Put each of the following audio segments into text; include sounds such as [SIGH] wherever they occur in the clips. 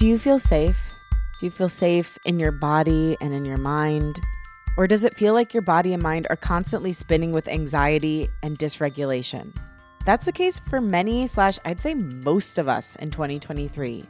Do you feel safe? Do you feel safe in your body and in your mind? Or does it feel like your body and mind are constantly spinning with anxiety and dysregulation? That's the case for many, slash, I'd say most of us in 2023.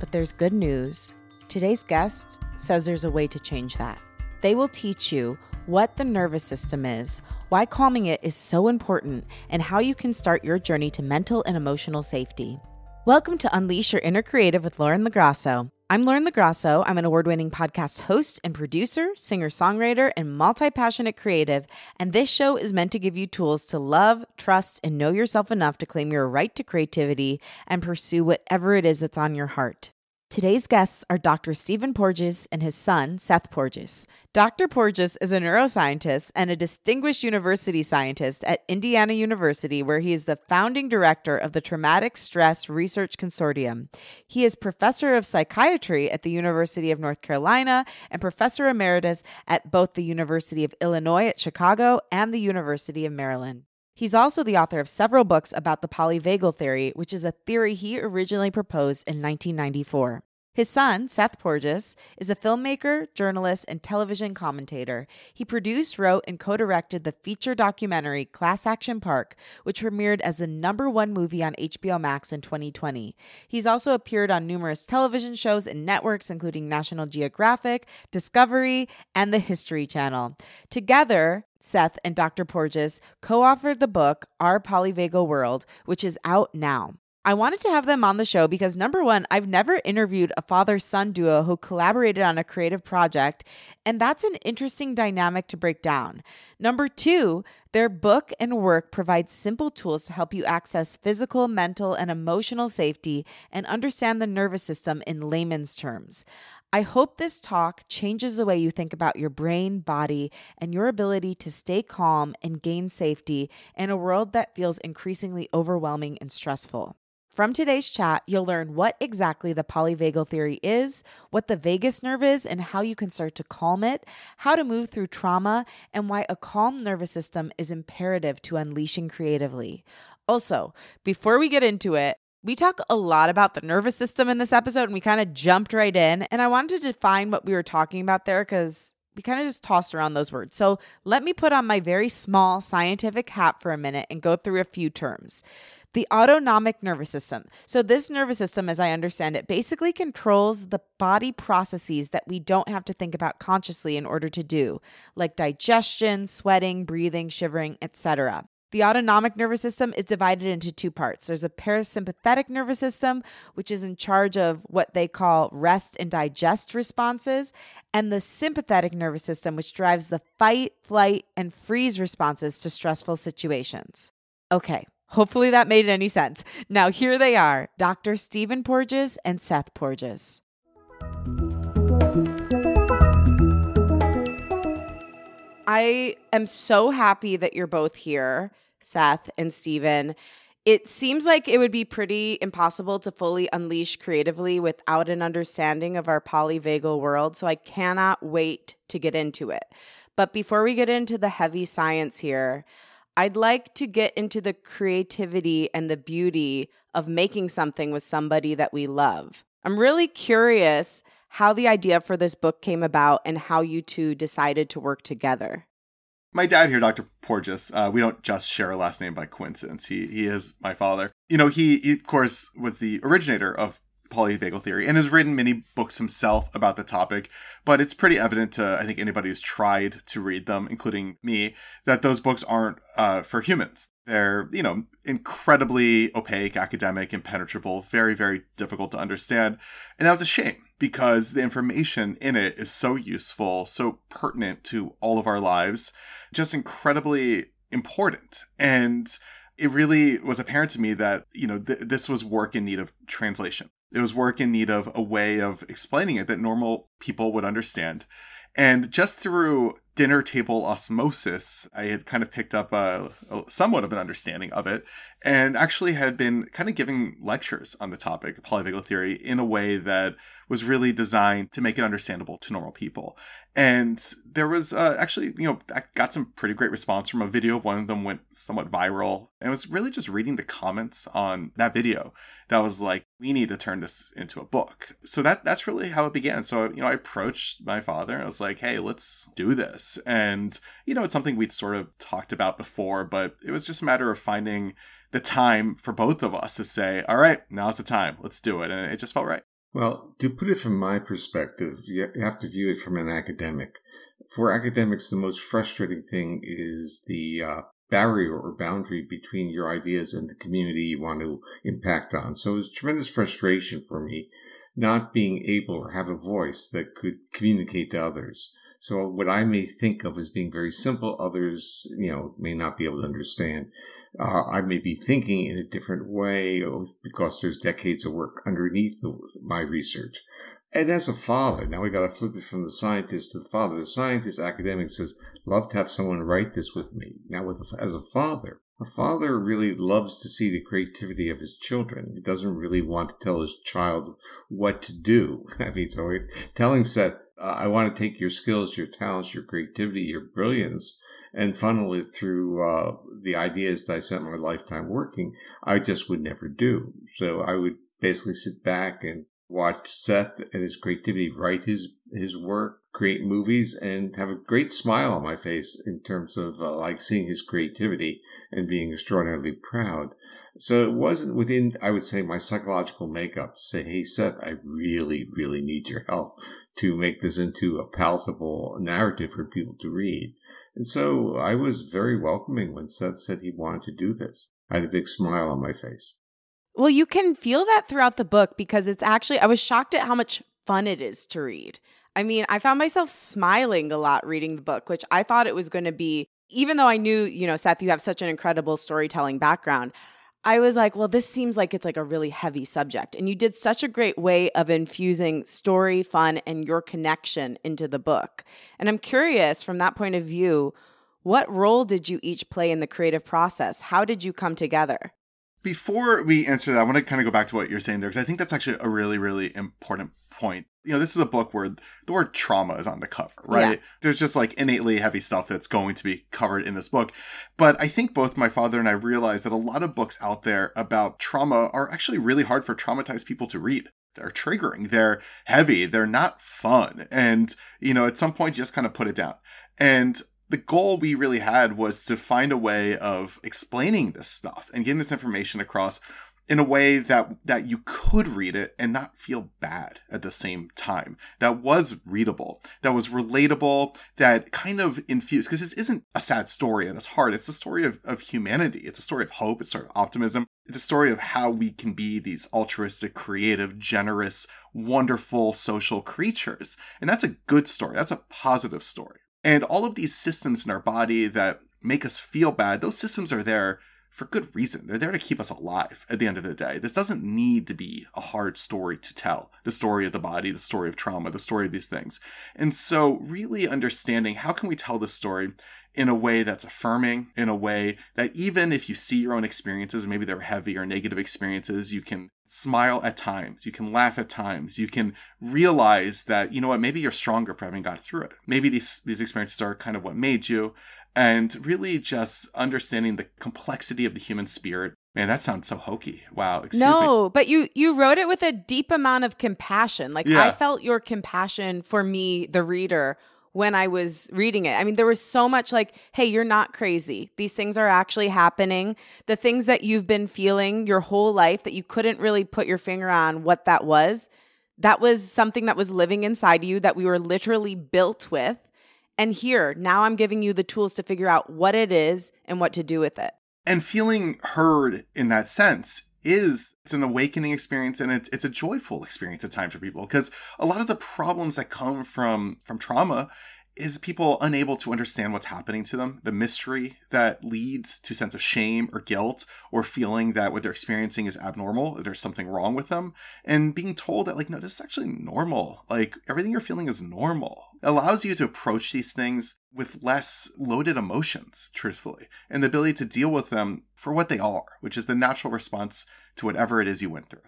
But there's good news. Today's guest says there's a way to change that. They will teach you what the nervous system is, why calming it is so important, and how you can start your journey to mental and emotional safety. Welcome to Unleash Your Inner Creative with Lauren LaGrasso. I'm Lauren LaGrasso. I'm an award winning podcast host and producer, singer songwriter, and multi passionate creative. And this show is meant to give you tools to love, trust, and know yourself enough to claim your right to creativity and pursue whatever it is that's on your heart. Today's guests are Dr. Stephen Porges and his son, Seth Porges. Dr. Porges is a neuroscientist and a distinguished university scientist at Indiana University, where he is the founding director of the Traumatic Stress Research Consortium. He is professor of psychiatry at the University of North Carolina and professor emeritus at both the University of Illinois at Chicago and the University of Maryland. He's also the author of several books about the polyvagal theory, which is a theory he originally proposed in 1994. His son, Seth Porges, is a filmmaker, journalist, and television commentator. He produced, wrote, and co directed the feature documentary Class Action Park, which premiered as the number one movie on HBO Max in 2020. He's also appeared on numerous television shows and networks, including National Geographic, Discovery, and the History Channel. Together, Seth and Dr. Porges co authored the book Our Polyvagal World, which is out now. I wanted to have them on the show because number one, I've never interviewed a father son duo who collaborated on a creative project, and that's an interesting dynamic to break down. Number two, their book and work provides simple tools to help you access physical, mental, and emotional safety and understand the nervous system in layman's terms. I hope this talk changes the way you think about your brain, body, and your ability to stay calm and gain safety in a world that feels increasingly overwhelming and stressful. From today's chat, you'll learn what exactly the polyvagal theory is, what the vagus nerve is, and how you can start to calm it, how to move through trauma, and why a calm nervous system is imperative to unleashing creatively. Also, before we get into it, we talk a lot about the nervous system in this episode, and we kind of jumped right in. And I wanted to define what we were talking about there because we kind of just tossed around those words. So let me put on my very small scientific hat for a minute and go through a few terms. The autonomic nervous system. So, this nervous system, as I understand it, basically controls the body processes that we don't have to think about consciously in order to do, like digestion, sweating, breathing, shivering, etc. The autonomic nervous system is divided into two parts. There's a parasympathetic nervous system, which is in charge of what they call rest and digest responses, and the sympathetic nervous system, which drives the fight, flight, and freeze responses to stressful situations. Okay, Hopefully that made any sense. Now, here they are Dr. Stephen Porges and Seth Porges. I am so happy that you're both here, Seth and Stephen. It seems like it would be pretty impossible to fully unleash creatively without an understanding of our polyvagal world, so I cannot wait to get into it. But before we get into the heavy science here, I'd like to get into the creativity and the beauty of making something with somebody that we love. I'm really curious how the idea for this book came about and how you two decided to work together. My dad here, Dr. Porges, uh, we don't just share a last name by coincidence. He he is my father. You know, he, he of course was the originator of polyvagal theory and has written many books himself about the topic. But it's pretty evident to, I think, anybody who's tried to read them, including me, that those books aren't uh, for humans. They're, you know, incredibly opaque, academic, impenetrable, very, very difficult to understand. And that was a shame because the information in it is so useful, so pertinent to all of our lives, just incredibly important. And it really was apparent to me that, you know, th- this was work in need of translation. It was work in need of a way of explaining it that normal people would understand. And just through dinner table osmosis, I had kind of picked up a, a, somewhat of an understanding of it and actually had been kind of giving lectures on the topic of polyvagal theory in a way that was really designed to make it understandable to normal people. And there was uh, actually, you know, I got some pretty great response from a video of one of them went somewhat viral. And it was really just reading the comments on that video that was like, we need to turn this into a book. So that that's really how it began. So, you know, I approached my father and I was like, hey, let's do this. And, you know, it's something we'd sort of talked about before, but it was just a matter of finding the time for both of us to say, all right, now's the time. Let's do it. And it just felt right. Well, to put it from my perspective, you have to view it from an academic. For academics, the most frustrating thing is the uh, barrier or boundary between your ideas and the community you want to impact on. So it was tremendous frustration for me not being able or have a voice that could communicate to others. So what I may think of as being very simple, others, you know, may not be able to understand. Uh, I may be thinking in a different way because there's decades of work underneath the, my research. And as a father, now we got to flip it from the scientist to the father. The scientist, academic says, love to have someone write this with me. Now, with as a father, a father really loves to see the creativity of his children. He doesn't really want to tell his child what to do. [LAUGHS] I mean, so telling Seth, I want to take your skills, your talents, your creativity, your brilliance, and funnel it through uh, the ideas that I spent my lifetime working. I just would never do. So I would basically sit back and watch Seth and his creativity write his his work, create movies, and have a great smile on my face in terms of uh, like seeing his creativity and being extraordinarily proud. So it wasn't within, I would say, my psychological makeup to say, "Hey, Seth, I really, really need your help to make this into a palatable narrative for people to read." And so I was very welcoming when Seth said he wanted to do this. I had a big smile on my face. Well, you can feel that throughout the book because it's actually, I was shocked at how much fun it is to read. I mean, I found myself smiling a lot reading the book, which I thought it was going to be, even though I knew, you know, Seth, you have such an incredible storytelling background. I was like, well, this seems like it's like a really heavy subject. And you did such a great way of infusing story, fun, and your connection into the book. And I'm curious from that point of view, what role did you each play in the creative process? How did you come together? Before we answer that, I want to kind of go back to what you're saying there because I think that's actually a really, really important point. You know, this is a book where the word trauma is on the cover, right? Yeah. There's just like innately heavy stuff that's going to be covered in this book. But I think both my father and I realized that a lot of books out there about trauma are actually really hard for traumatized people to read they're triggering they're heavy they're not fun and you know at some point you just kind of put it down and the goal we really had was to find a way of explaining this stuff and getting this information across in a way that that you could read it and not feel bad at the same time that was readable that was relatable that kind of infused because this isn't a sad story at its heart. It's a story of, of humanity. It's a story of hope. It's a story of optimism. It's a story of how we can be these altruistic creative generous wonderful social creatures. And that's a good story. That's a positive story and all of these systems in our body that make us feel bad, those systems are there for good reason. They're there to keep us alive at the end of the day. This doesn't need to be a hard story to tell the story of the body, the story of trauma, the story of these things. And so, really understanding how can we tell this story in a way that's affirming, in a way that even if you see your own experiences, maybe they're heavy or negative experiences, you can smile at times, you can laugh at times, you can realize that, you know what, maybe you're stronger for having got through it. Maybe these, these experiences are kind of what made you. And really just understanding the complexity of the human spirit Man, that sounds so hokey. Wow. no, me. but you you wrote it with a deep amount of compassion. Like yeah. I felt your compassion for me, the reader, when I was reading it. I mean, there was so much like, hey, you're not crazy. These things are actually happening. The things that you've been feeling your whole life that you couldn't really put your finger on what that was, that was something that was living inside you that we were literally built with. And here, now I'm giving you the tools to figure out what it is and what to do with it. And feeling heard in that sense is it's an awakening experience and it's, it's a joyful experience at times for people because a lot of the problems that come from from trauma is people unable to understand what's happening to them. The mystery that leads to sense of shame or guilt or feeling that what they're experiencing is abnormal there's something wrong with them and being told that like no this is actually normal. Like everything you're feeling is normal allows you to approach these things with less loaded emotions, truthfully, and the ability to deal with them for what they are, which is the natural response to whatever it is you went through.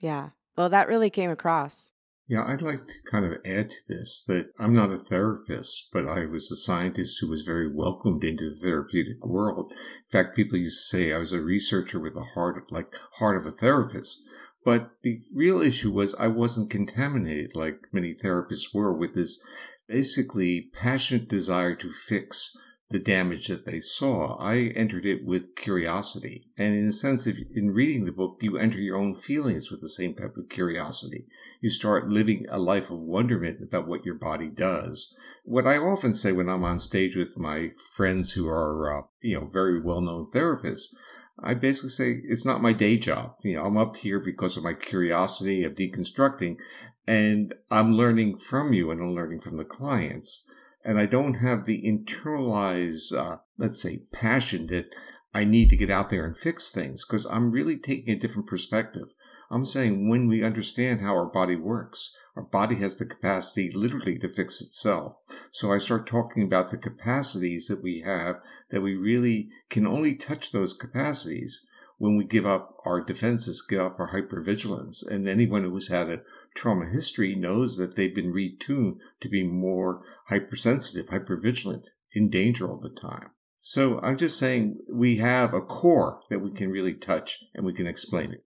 Yeah. Well, that really came across. Yeah, I'd like to kind of add to this that I'm not a therapist, but I was a scientist who was very welcomed into the therapeutic world. In fact, people used to say I was a researcher with a heart of, like heart of a therapist. But the real issue was I wasn't contaminated like many therapists were with this basically passionate desire to fix the damage that they saw. I entered it with curiosity. And in a sense, if in reading the book, you enter your own feelings with the same type of curiosity. You start living a life of wonderment about what your body does. What I often say when I'm on stage with my friends who are, uh, you know, very well-known therapists, I basically say it's not my day job. You know, I'm up here because of my curiosity of deconstructing and I'm learning from you and I'm learning from the clients and I don't have the internalized, uh, let's say, passion that I need to get out there and fix things because I'm really taking a different perspective. I'm saying when we understand how our body works, our body has the capacity literally to fix itself. So I start talking about the capacities that we have that we really can only touch those capacities when we give up our defenses, give up our hypervigilance. And anyone who's had a trauma history knows that they've been retuned to be more hypersensitive, hypervigilant, in danger all the time. So I'm just saying we have a core that we can really touch and we can explain it.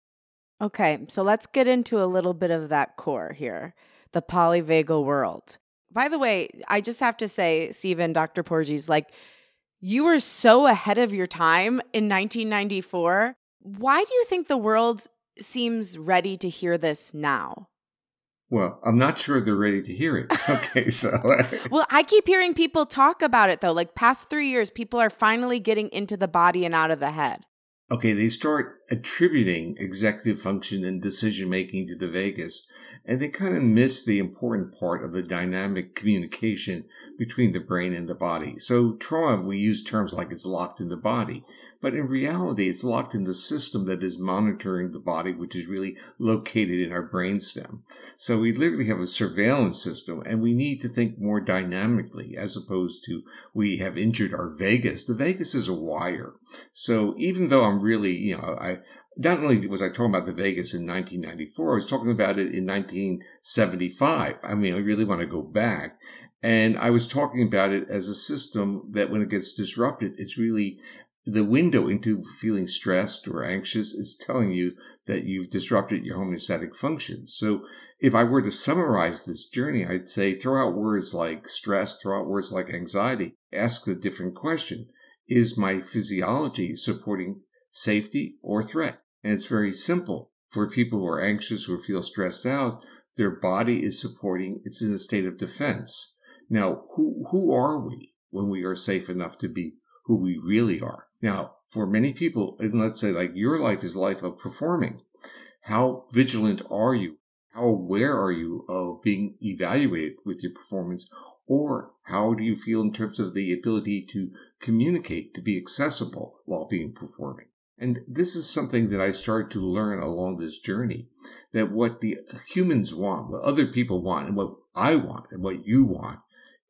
Okay, so let's get into a little bit of that core here the polyvagal world. By the way, I just have to say, Stephen, Dr. Porges, like, you were so ahead of your time in 1994 why do you think the world seems ready to hear this now? Well, I'm not sure they're ready to hear it. [LAUGHS] Okay, so. [LAUGHS] well, I keep hearing people talk about it though. Like past three years, people are finally getting into the body and out of the head. Okay, they start attributing executive function and decision making to the vagus, and they kind of miss the important part of the dynamic communication between the brain and the body. So, trauma, we use terms like it's locked in the body, but in reality, it's locked in the system that is monitoring the body, which is really located in our brainstem. So, we literally have a surveillance system, and we need to think more dynamically as opposed to we have injured our vagus. The vagus is a wire. So, even though I'm really, you know, I, not only was I talking about the vagus in 1994, I was talking about it in 1975. I mean, I really want to go back. And I was talking about it as a system that when it gets disrupted, it's really the window into feeling stressed or anxious is telling you that you've disrupted your homeostatic functions. So if I were to summarize this journey, I'd say throw out words like stress, throw out words like anxiety, ask a different question. Is my physiology supporting safety or threat? And it's very simple. For people who are anxious or feel stressed out, their body is supporting, it's in a state of defense. Now, who, who are we when we are safe enough to be who we really are? Now, for many people, and let's say like your life is life of performing. How vigilant are you? How aware are you of being evaluated with your performance? Or how do you feel in terms of the ability to communicate, to be accessible while being performing? And this is something that I started to learn along this journey that what the humans want, what other people want, and what I want, and what you want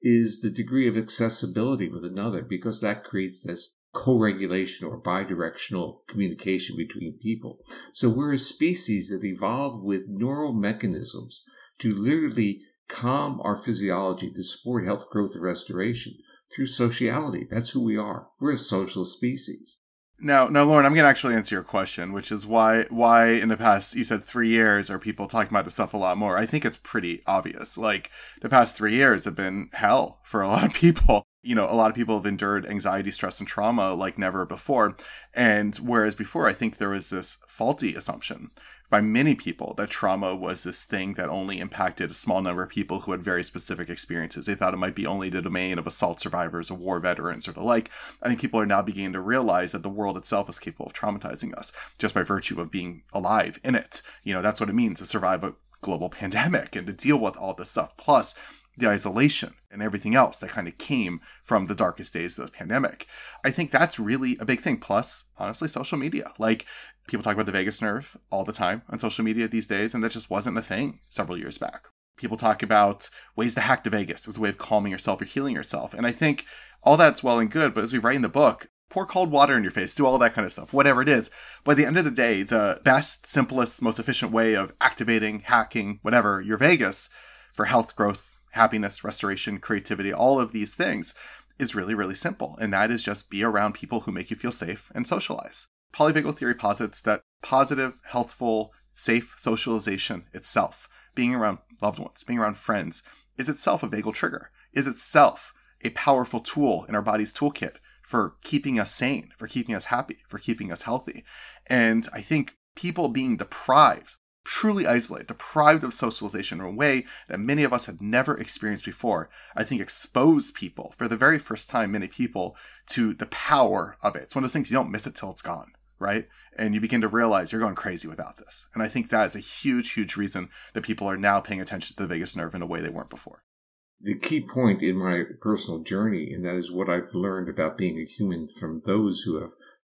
is the degree of accessibility with another because that creates this co-regulation or bidirectional communication between people. So we're a species that evolved with neural mechanisms to literally calm our physiology to support health, growth, and restoration through sociality. That's who we are. We're a social species. Now, now, Lauren, I'm going to actually answer your question, which is why, why in the past you said three years are people talking about this stuff a lot more. I think it's pretty obvious. Like the past three years have been hell for a lot of people. You know, a lot of people have endured anxiety, stress, and trauma like never before. And whereas before, I think there was this faulty assumption by many people that trauma was this thing that only impacted a small number of people who had very specific experiences. They thought it might be only the domain of assault survivors or war veterans or the like. I think people are now beginning to realize that the world itself is capable of traumatizing us just by virtue of being alive in it. You know, that's what it means to survive a global [LAUGHS] pandemic and to deal with all this stuff. Plus, the isolation and everything else that kind of came from the darkest days of the pandemic. I think that's really a big thing. Plus, honestly, social media. Like, people talk about the vagus nerve all the time on social media these days, and that just wasn't a thing several years back. People talk about ways to hack the vagus as a way of calming yourself or healing yourself. And I think all that's well and good, but as we write in the book, pour cold water in your face, do all that kind of stuff, whatever it is. By the end of the day, the best, simplest, most efficient way of activating, hacking, whatever, your vagus for health, growth, happiness, restoration, creativity, all of these things is really, really simple. And that is just be around people who make you feel safe and socialize. Polyvagal theory posits that positive, healthful, safe socialization itself, being around loved ones, being around friends, is itself a vagal trigger, is itself a powerful tool in our body's toolkit for keeping us sane, for keeping us happy, for keeping us healthy. And I think people being deprived, truly isolated, deprived of socialization in a way that many of us have never experienced before, I think expose people for the very first time, many people, to the power of it. It's one of those things you don't miss it till it's gone, right? And you begin to realize you're going crazy without this. And I think that is a huge, huge reason that people are now paying attention to the vagus nerve in a way they weren't before the key point in my personal journey, and that is what I've learned about being a human from those who have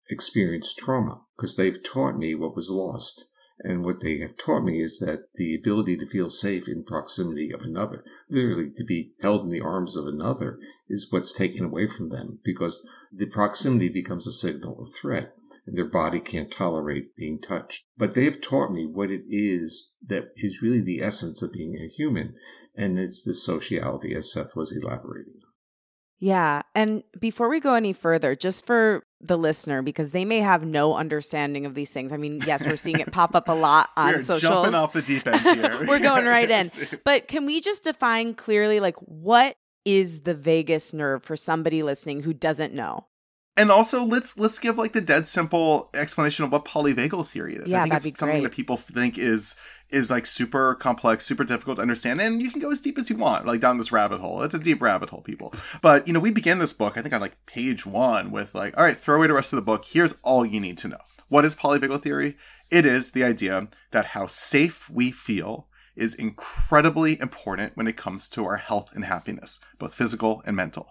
experienced trauma, because they've taught me what was lost. And what they have taught me is that the ability to feel safe in proximity of another, literally to be held in the arms of another, is what's taken away from them because the proximity becomes a signal of threat and their body can't tolerate being touched. But they have taught me what it is that is really the essence of being a human. And it's the sociality, as Seth was elaborating. Yeah. And before we go any further, just for the listener, because they may have no understanding of these things. I mean, yes, we're seeing it [LAUGHS] pop up a lot on we're socials. Jumping off the deep end here. [LAUGHS] we're going right in. [LAUGHS] But can we just define clearly, like, what is the vagus nerve for somebody listening who doesn't know? And also, let's let's give like the dead simple explanation of what polyvagal theory is. Yeah, I think that'd it's be something great. that people think is is like super complex, super difficult to understand, and you can go as deep as you want, like down this rabbit hole. It's a deep rabbit hole, people. But you know, we begin this book, I think on like page one, with like, all right, throw away the rest of the book. Here's all you need to know. What is polyvagal theory? It is the idea that how safe we feel is incredibly important when it comes to our health and happiness, both physical and mental.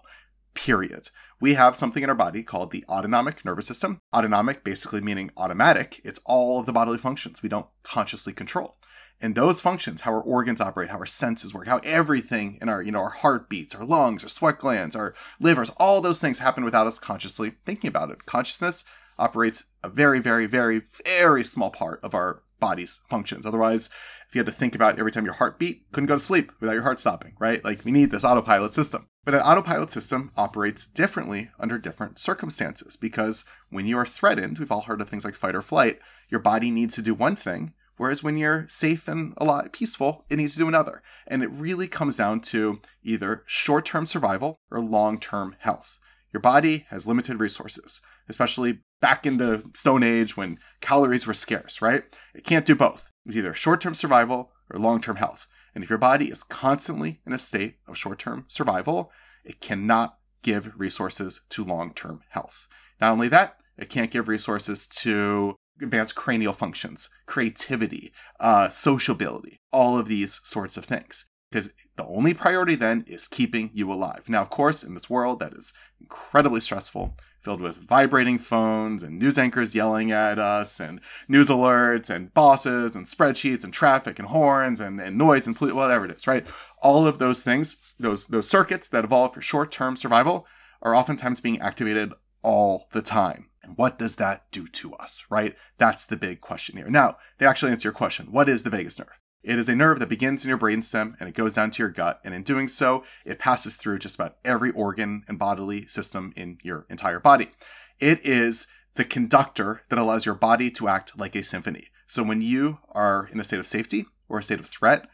Period. We have something in our body called the autonomic nervous system. Autonomic basically meaning automatic. It's all of the bodily functions we don't consciously control. And those functions, how our organs operate, how our senses work, how everything in our, you know, our heartbeats, our lungs, our sweat glands, our livers, all those things happen without us consciously thinking about it. Consciousness operates a very, very, very, very small part of our body's functions. Otherwise, if you had to think about every time your heart beat, couldn't go to sleep without your heart stopping, right? Like we need this autopilot system. But an autopilot system operates differently under different circumstances because when you are threatened, we've all heard of things like fight or flight, your body needs to do one thing, whereas when you're safe and alive, peaceful, it needs to do another. And it really comes down to either short-term survival or long-term health. Your body has limited resources, especially back in the Stone Age when calories were scarce, right? It can't do both. It's either short term survival or long term health. And if your body is constantly in a state of short term survival, it cannot give resources to long term health. Not only that, it can't give resources to advanced cranial functions, creativity, uh, sociability, all of these sorts of things. Because the only priority then is keeping you alive. Now, of course, in this world that is incredibly stressful, filled with vibrating phones and news anchors yelling at us and news alerts and bosses and spreadsheets and traffic and horns and, and noise and pol- whatever it is, right? All of those things, those those circuits that evolve for short-term survival are oftentimes being activated all the time. And what does that do to us, right? That's the big question here. Now, they actually answer your question. What is the vagus nerve? It is a nerve that begins in your brainstem and it goes down to your gut. And in doing so, it passes through just about every organ and bodily system in your entire body. It is the conductor that allows your body to act like a symphony. So when you are in a state of safety or a state of threat,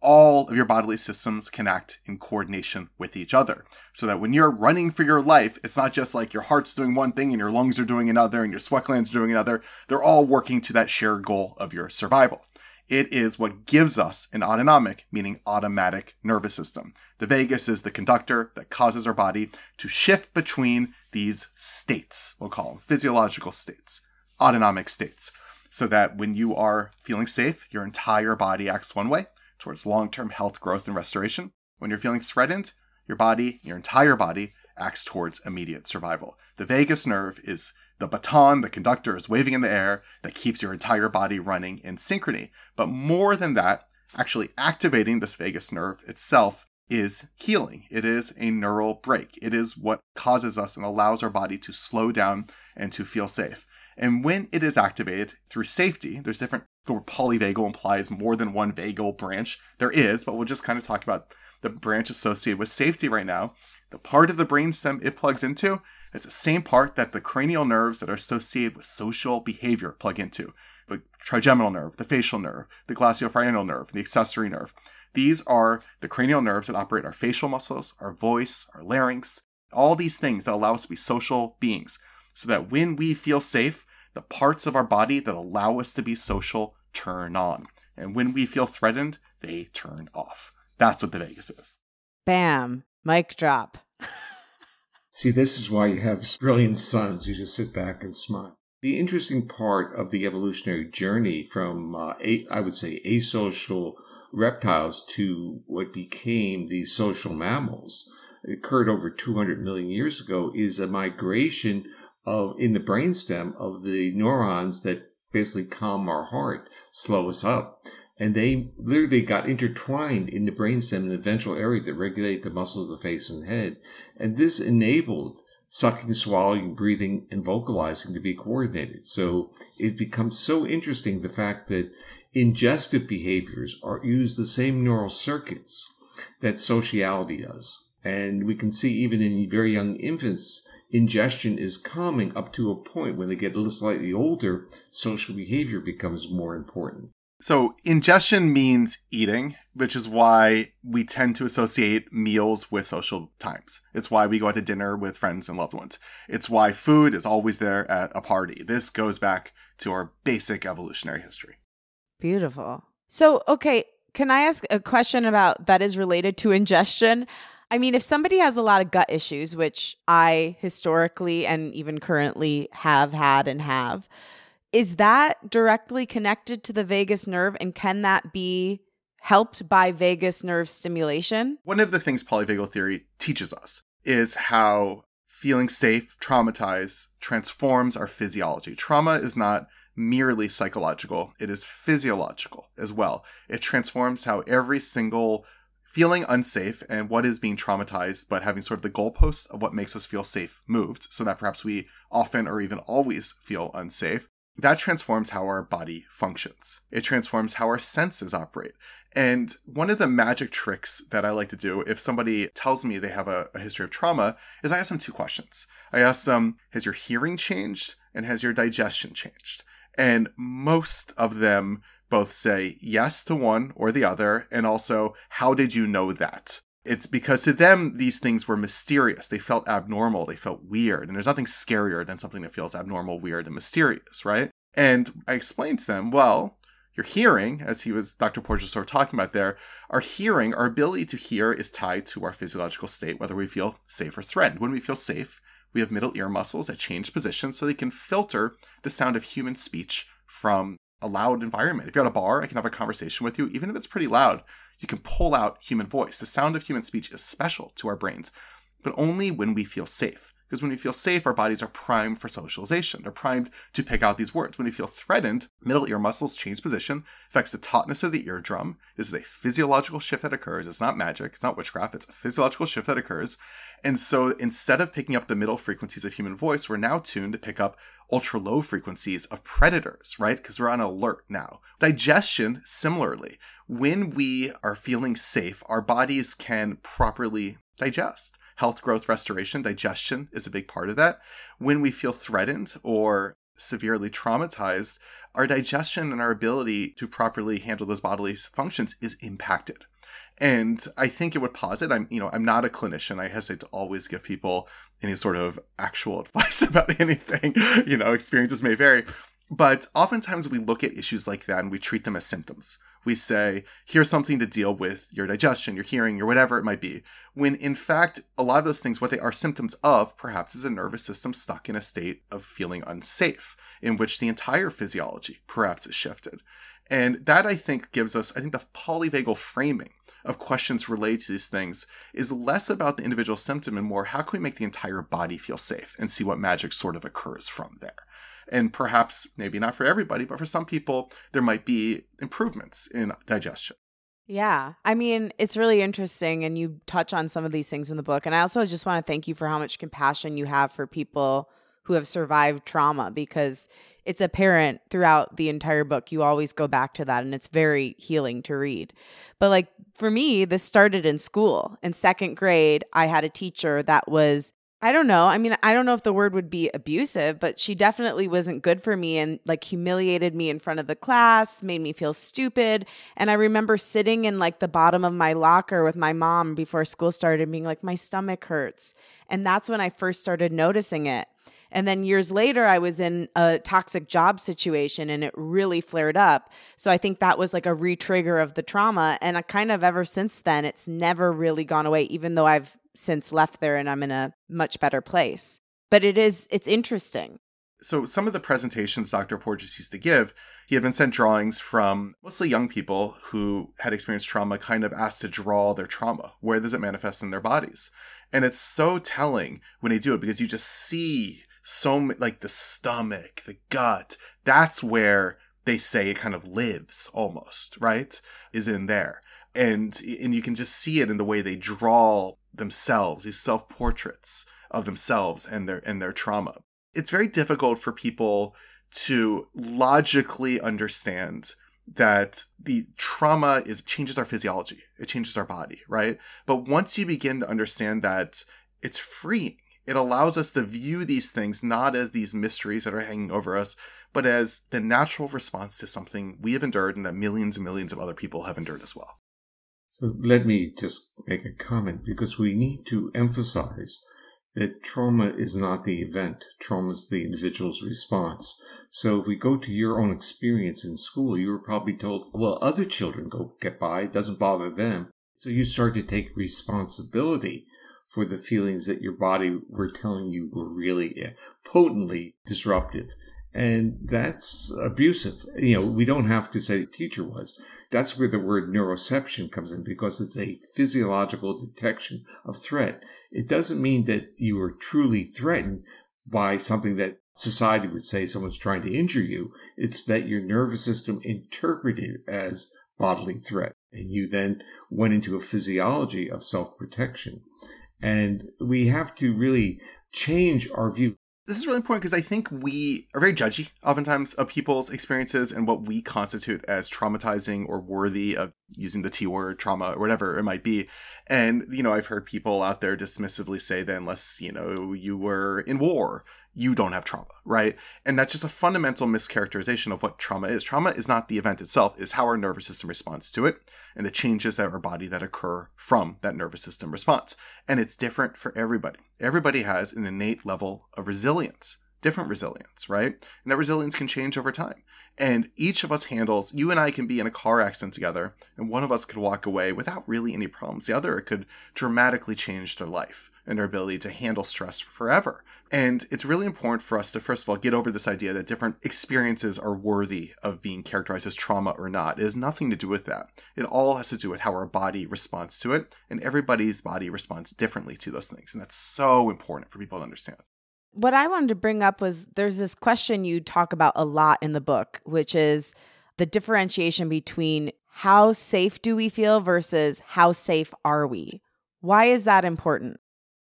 all of your bodily systems can act in coordination with each other. So that when you're running for your life, it's not just like your heart's doing one thing and your lungs are doing another and your sweat glands are doing another. They're all working to that shared goal of your survival. It is what gives us an autonomic, meaning automatic nervous system. The vagus is the conductor that causes our body to shift between these states, we'll call them physiological states, autonomic states, so that when you are feeling safe, your entire body acts one way towards long term health, growth, and restoration. When you're feeling threatened, your body, your entire body, acts towards immediate survival. The vagus nerve is the baton, the conductor is waving in the air that keeps your entire body running in synchrony. But more than that, actually activating this vagus nerve itself is healing. It is a neural brake. It is what causes us and allows our body to slow down and to feel safe. And when it is activated through safety, there's different, the word polyvagal implies more than one vagal branch. There is, but we'll just kind of talk about the branch associated with safety right now. The part of the brainstem it plugs into, it's the same part that the cranial nerves that are associated with social behavior plug into. The trigeminal nerve, the facial nerve, the glossopharyngeal nerve, the accessory nerve. These are the cranial nerves that operate our facial muscles, our voice, our larynx, all these things that allow us to be social beings. So that when we feel safe, the parts of our body that allow us to be social turn on. And when we feel threatened, they turn off. That's what the vagus is. Bam. Mic drop. [LAUGHS] See, this is why you have brilliant sons. You just sit back and smile. The interesting part of the evolutionary journey from, uh, a, I would say, asocial reptiles to what became the social mammals occurred over 200 million years ago is a migration of in the brainstem of the neurons that basically calm our heart, slow us up. And they literally got intertwined in the brainstem in the ventral area that regulate the muscles of the face and head. And this enabled sucking, swallowing, breathing, and vocalizing to be coordinated. So it becomes so interesting the fact that ingestive behaviors are use the same neural circuits that sociality does. And we can see even in very young infants, ingestion is calming up to a point when they get a little slightly older, social behavior becomes more important. So, ingestion means eating, which is why we tend to associate meals with social times. It's why we go out to dinner with friends and loved ones. It's why food is always there at a party. This goes back to our basic evolutionary history. Beautiful. So, okay, can I ask a question about that is related to ingestion? I mean, if somebody has a lot of gut issues, which I historically and even currently have had and have, is that directly connected to the vagus nerve? And can that be helped by vagus nerve stimulation? One of the things polyvagal theory teaches us is how feeling safe, traumatized, transforms our physiology. Trauma is not merely psychological, it is physiological as well. It transforms how every single feeling unsafe and what is being traumatized, but having sort of the goalposts of what makes us feel safe moved, so that perhaps we often or even always feel unsafe that transforms how our body functions. It transforms how our senses operate. And one of the magic tricks that I like to do if somebody tells me they have a, a, history of trauma is I ask them two questions. I ask them, has your hearing changed and has your digestion changed? And most of them both say yes to one or the other, and also, how did you know that? It's because to them, these things were mysterious. They felt abnormal. They felt weird. And there's nothing scarier than something that feels abnormal, weird, and mysterious, right? And I explained to them, well, your hearing, as he was, Dr. Porges of talking about there, our hearing, our ability to hear is tied to our physiological state, whether we feel safe or threatened. When we feel safe, we have middle ear muscles that change position so they can filter the sound of human speech from a loud environment. If you're at a bar, I can have a conversation with you, even if it's pretty loud you can pull out human voice. The sound of human speech is special to our brains, but only when we feel safe. Because when we feel safe, our bodies are primed for socialization. They're primed to pick out these words. When we feel threatened, middle ear muscles change position, affects the tautness of the eardrum. This is a physiological shift that occurs. It's not magic, it's not witchcraft, it's a physiological shift that occurs. And so instead of picking up the middle frequencies of human voice, we're now tuned to pick up ultra low frequencies of predators, right? Because we're on alert now. Digestion, similarly, when we are feeling safe, our bodies can properly digest. Health, growth, restoration, digestion is a big part of that. When we feel threatened or severely traumatized, our digestion and our ability to properly handle those bodily functions is impacted. And I think it would posit, I'm, you know, I'm not a clinician. I hesitate to always give people any sort of actual [LAUGHS] advice about anything. [LAUGHS] You know, experiences may vary. But oftentimes we look at issues like that and we treat them as symptoms. We say, here's something to deal with your digestion, your hearing, your whatever it might be. When in fact, a lot of those things, what they are symptoms of, perhaps is a nervous system stuck in a state of feeling unsafe, in which the entire physiology perhaps is shifted. And that I think gives us, I think the polyvagal framing of questions related to these things is less about the individual symptom and more how can we make the entire body feel safe and see what magic sort of occurs from there. And perhaps, maybe not for everybody, but for some people, there might be improvements in digestion. Yeah. I mean, it's really interesting and you touch on some of these things in the book. And I also just want to thank you for how much compassion you have for people who have survived trauma because it's apparent throughout the entire book. You always go back to that and it's very healing to read. But like for me, this started in school. In second grade, I had a teacher that was I don't know. I mean, I don't know if the word would be abusive, but she definitely wasn't good for me and like humiliated me in front of the class, made me feel stupid. And I remember sitting in like the bottom of my locker with my mom before school started, being like, my stomach hurts. And that's when I first started noticing it. And then years later, I was in a toxic job situation and it really flared up. So I think that was like a retrigger of the trauma. And I kind of ever since then, it's never really gone away, even though I've since left there and I'm in a much better place. But it is, it's interesting. So, some of the presentations Dr. Porges used to give, he had been sent drawings from mostly young people who had experienced trauma, kind of asked to draw their trauma. Where does it manifest in their bodies? And it's so telling when they do it because you just see so like the stomach, the gut. That's where they say it kind of lives almost, right? Is in there. And and you can just see it in the way they draw themselves, these self-portraits of themselves and their and their trauma. It's very difficult for people to logically understand that the trauma is changes our physiology it changes our body right but once you begin to understand that it's freeing it allows us to view these things not as these mysteries that are hanging over us, but as the natural response to something we have endured and that millions and millions of other people have endured as well. So let me just make a comment because we need to emphasize that trauma is not the event. Trauma is the individual's response. So if we go to your own experience in school, you were probably told, well, other children go get by. It doesn't bother them. So you start to take responsibility for the feelings that your body were telling you were really eh, potently disruptive. And that's abusive. You know, we don't have to say the teacher was. That's where the word neuroception comes in because it's a physiological detection of threat. It doesn't mean that you are truly threatened by something that society would say someone's trying to injure you. It's that your nervous system interpreted as bodily threat. And you then went into a physiology of self protection. And we have to really change our view. This is really important because I think we are very judgy oftentimes of people's experiences and what we constitute as traumatizing or worthy of using the T word, trauma, or whatever it might be. And, you know, I've heard people out there dismissively say that unless, you know, you were in war, you don't have trauma, right? And that's just a fundamental mischaracterization of what trauma is. Trauma is not the event itself, is how our nervous system responds to it and the changes that our body that occur from that nervous system response. And it's different for everybody. Everybody has an innate level of resilience, different resilience, right? And that resilience can change over time. And each of us handles, you and I can be in a car accident together, and one of us could walk away without really any problems. The other could dramatically change their life and their ability to handle stress forever. And it's really important for us to, first of all, get over this idea that different experiences are worthy of being characterized as trauma or not. It has nothing to do with that. It all has to do with how our body responds to it, and everybody's body responds differently to those things. And that's so important for people to understand. What I wanted to bring up was there's this question you talk about a lot in the book, which is the differentiation between how safe do we feel versus how safe are we? Why is that important?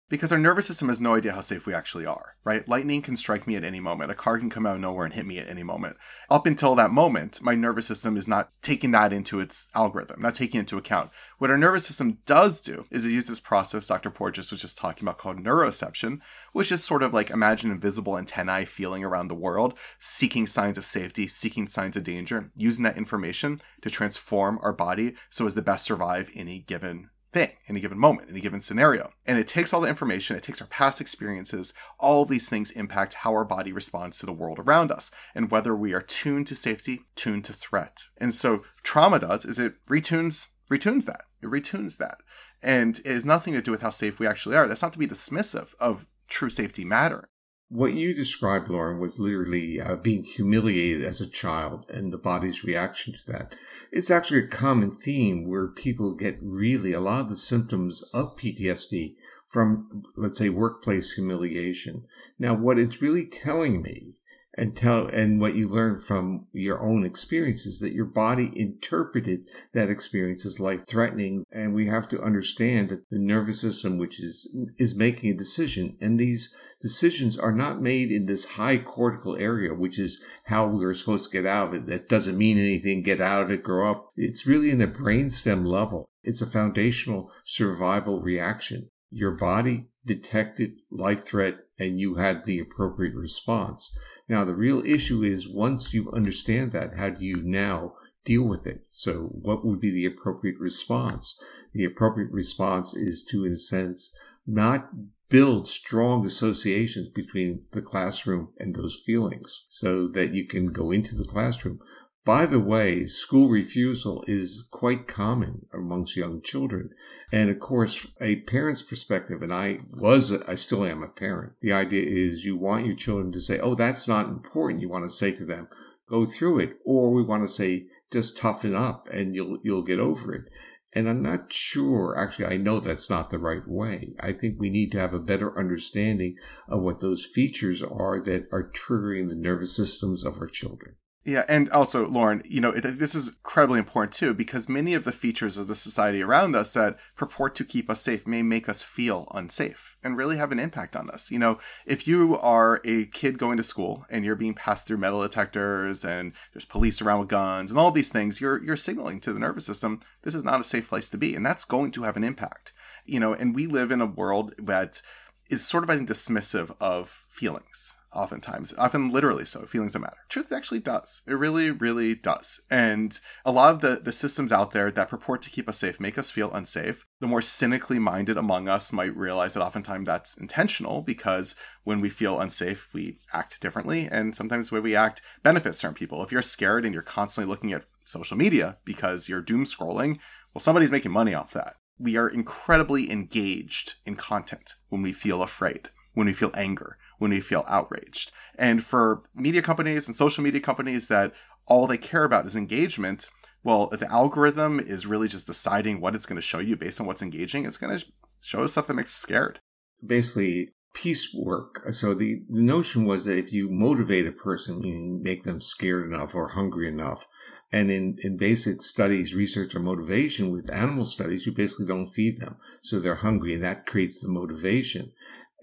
Because our nervous system has no idea how safe we actually are, right? Lightning can strike me at any moment. A car can come out of nowhere and hit me at any moment. Up until that moment, my nervous system is not taking that into its algorithm, not taking into account. What our nervous system does do is it uses this process Dr. Porges was just talking about called neuroception, which is sort of like imagine invisible antennae feeling around the world, seeking signs of safety, seeking signs of danger, using that information to transform our body so as to best survive any given thing in a given moment, in a given scenario. And it takes all the information, it takes our past experiences, all these things impact how our body responds to the world around us and whether we are tuned to safety, tuned to threat. And so trauma does is it retunes retunes that. It retunes that. And it has nothing to do with how safe we actually are. That's not to be dismissive of true safety matter. What you described, Lauren, was literally uh, being humiliated as a child and the body's reaction to that. It's actually a common theme where people get really a lot of the symptoms of PTSD from, let's say, workplace humiliation. Now, what it's really telling me, and tell and what you learn from your own experiences that your body interpreted that experience as life threatening and we have to understand that the nervous system which is is making a decision and these decisions are not made in this high cortical area which is how we're supposed to get out of it. That doesn't mean anything get out of it grow up. It's really in the brainstem level. It's a foundational survival reaction. Your body detected life threat and you had the appropriate response. Now, the real issue is once you understand that, how do you now deal with it? So, what would be the appropriate response? The appropriate response is to, in a sense, not build strong associations between the classroom and those feelings so that you can go into the classroom by the way, school refusal is quite common amongst young children. And of course, a parent's perspective, and I was, I still am a parent. The idea is you want your children to say, Oh, that's not important. You want to say to them, go through it. Or we want to say, just toughen up and you'll, you'll get over it. And I'm not sure, actually, I know that's not the right way. I think we need to have a better understanding of what those features are that are triggering the nervous systems of our children. Yeah, and also, Lauren, you know, it, this is incredibly important too because many of the features of the society around us that purport to keep us safe may make us feel unsafe and really have an impact on us. You know, if you are a kid going to school and you're being passed through metal detectors and there's police around with guns and all these things, you're you're signaling to the nervous system this is not a safe place to be, and that's going to have an impact. You know, and we live in a world that is sort of, I think, dismissive of feelings oftentimes, often literally so, feelings that matter. Truth actually does. It really, really does. And a lot of the, the systems out there that purport to keep us safe make us feel unsafe. The more cynically minded among us might realize that oftentimes that's intentional because when we feel unsafe, we act differently. And sometimes the way we act benefits certain people. If you're scared and you're constantly looking at social media because you're doom scrolling, well, somebody's making money off that. We are incredibly engaged in content when we feel afraid, when we feel anger, when we feel outraged. And for media companies and social media companies that all they care about is engagement, well, the algorithm is really just deciding what it's going to show you based on what's engaging. It's going to show us stuff that makes you scared. Basically, piecework. So the, the notion was that if you motivate a person, meaning make them scared enough or hungry enough, and in, in basic studies, research or motivation with animal studies, you basically don't feed them. So they're hungry and that creates the motivation.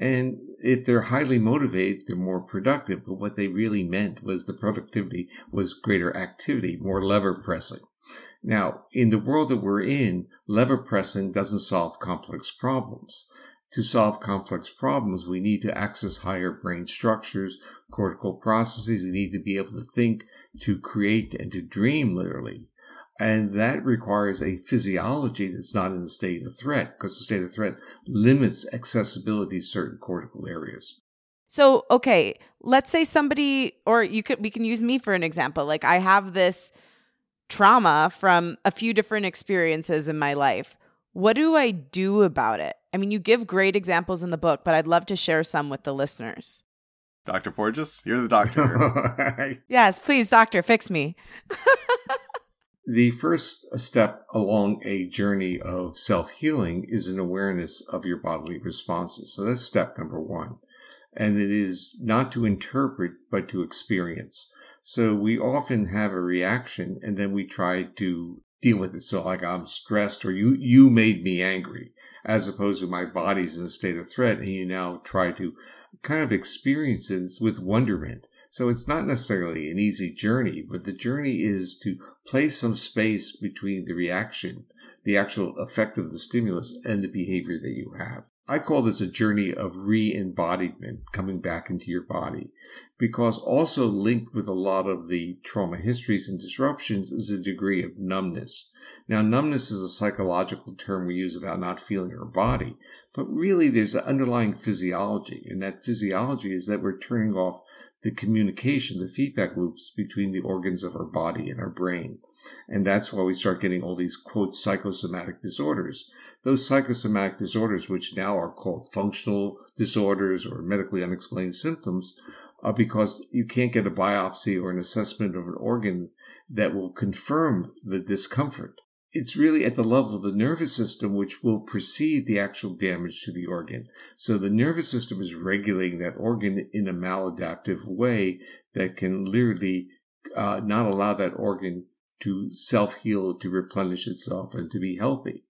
And if they're highly motivated, they're more productive. But what they really meant was the productivity was greater activity, more lever pressing. Now, in the world that we're in, lever pressing doesn't solve complex problems. To solve complex problems, we need to access higher brain structures, cortical processes. We need to be able to think, to create, and to dream literally. And that requires a physiology that's not in a state of threat because the state of threat limits accessibility to certain cortical areas. So, okay, let's say somebody, or you could, we can use me for an example. Like, I have this trauma from a few different experiences in my life. What do I do about it? I mean, you give great examples in the book, but I'd love to share some with the listeners. Dr. Porges, you're the doctor. [LAUGHS] yes, please, doctor, fix me. [LAUGHS] The first step along a journey of self healing is an awareness of your bodily responses. So that's step number one. And it is not to interpret, but to experience. So we often have a reaction and then we try to deal with it. So like I'm stressed or you, you made me angry as opposed to my body's in a state of threat. And you now try to kind of experience it with wonderment. So it's not necessarily an easy journey, but the journey is to place some space between the reaction, the actual effect of the stimulus, and the behavior that you have. I call this a journey of re-embodiment, coming back into your body, because also linked with a lot of the trauma histories and disruptions is a degree of numbness. Now, numbness is a psychological term we use about not feeling our body, but really there's an underlying physiology, and that physiology is that we're turning off the communication, the feedback loops between the organs of our body and our brain. And that's why we start getting all these quote psychosomatic disorders. Those psychosomatic disorders, which now are called functional disorders or medically unexplained symptoms, are because you can't get a biopsy or an assessment of an organ that will confirm the discomfort. it's really at the level of the nervous system which will precede the actual damage to the organ. So the nervous system is regulating that organ in a maladaptive way that can literally uh, not allow that organ to self heal, to replenish itself, and to be healthy.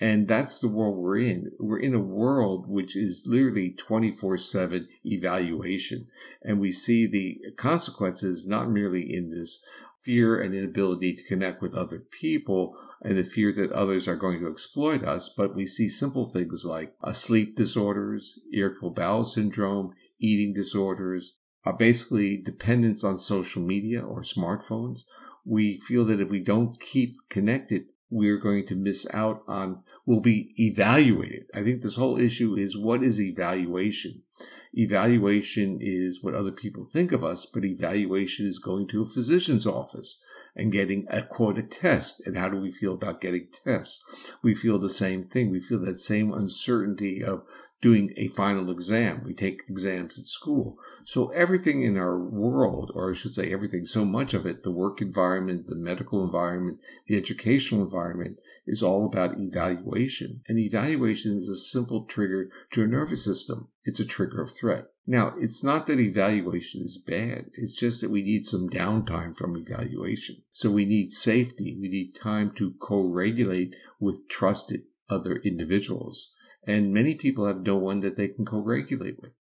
And that's the world we're in. We're in a world which is literally 24 7 evaluation. And we see the consequences not merely in this fear and inability to connect with other people and the fear that others are going to exploit us, but we see simple things like uh, sleep disorders, irritable bowel syndrome, eating disorders, uh, basically dependence on social media or smartphones. We feel that if we don't keep connected, we're going to miss out on will be evaluated. I think this whole issue is what is evaluation? Evaluation is what other people think of us, but evaluation is going to a physician's office and getting a quote a test. And how do we feel about getting tests? We feel the same thing. We feel that same uncertainty of doing a final exam. We take exams at school. So everything in our world, or I should say everything, so much of it, the work environment, the medical environment, the educational environment is all about evaluation. And evaluation is a simple trigger to a nervous system. It's a trigger of threat. Now, it's not that evaluation is bad. It's just that we need some downtime from evaluation. So we need safety. We need time to co-regulate with trusted other individuals and many people have no one that they can co-regulate with.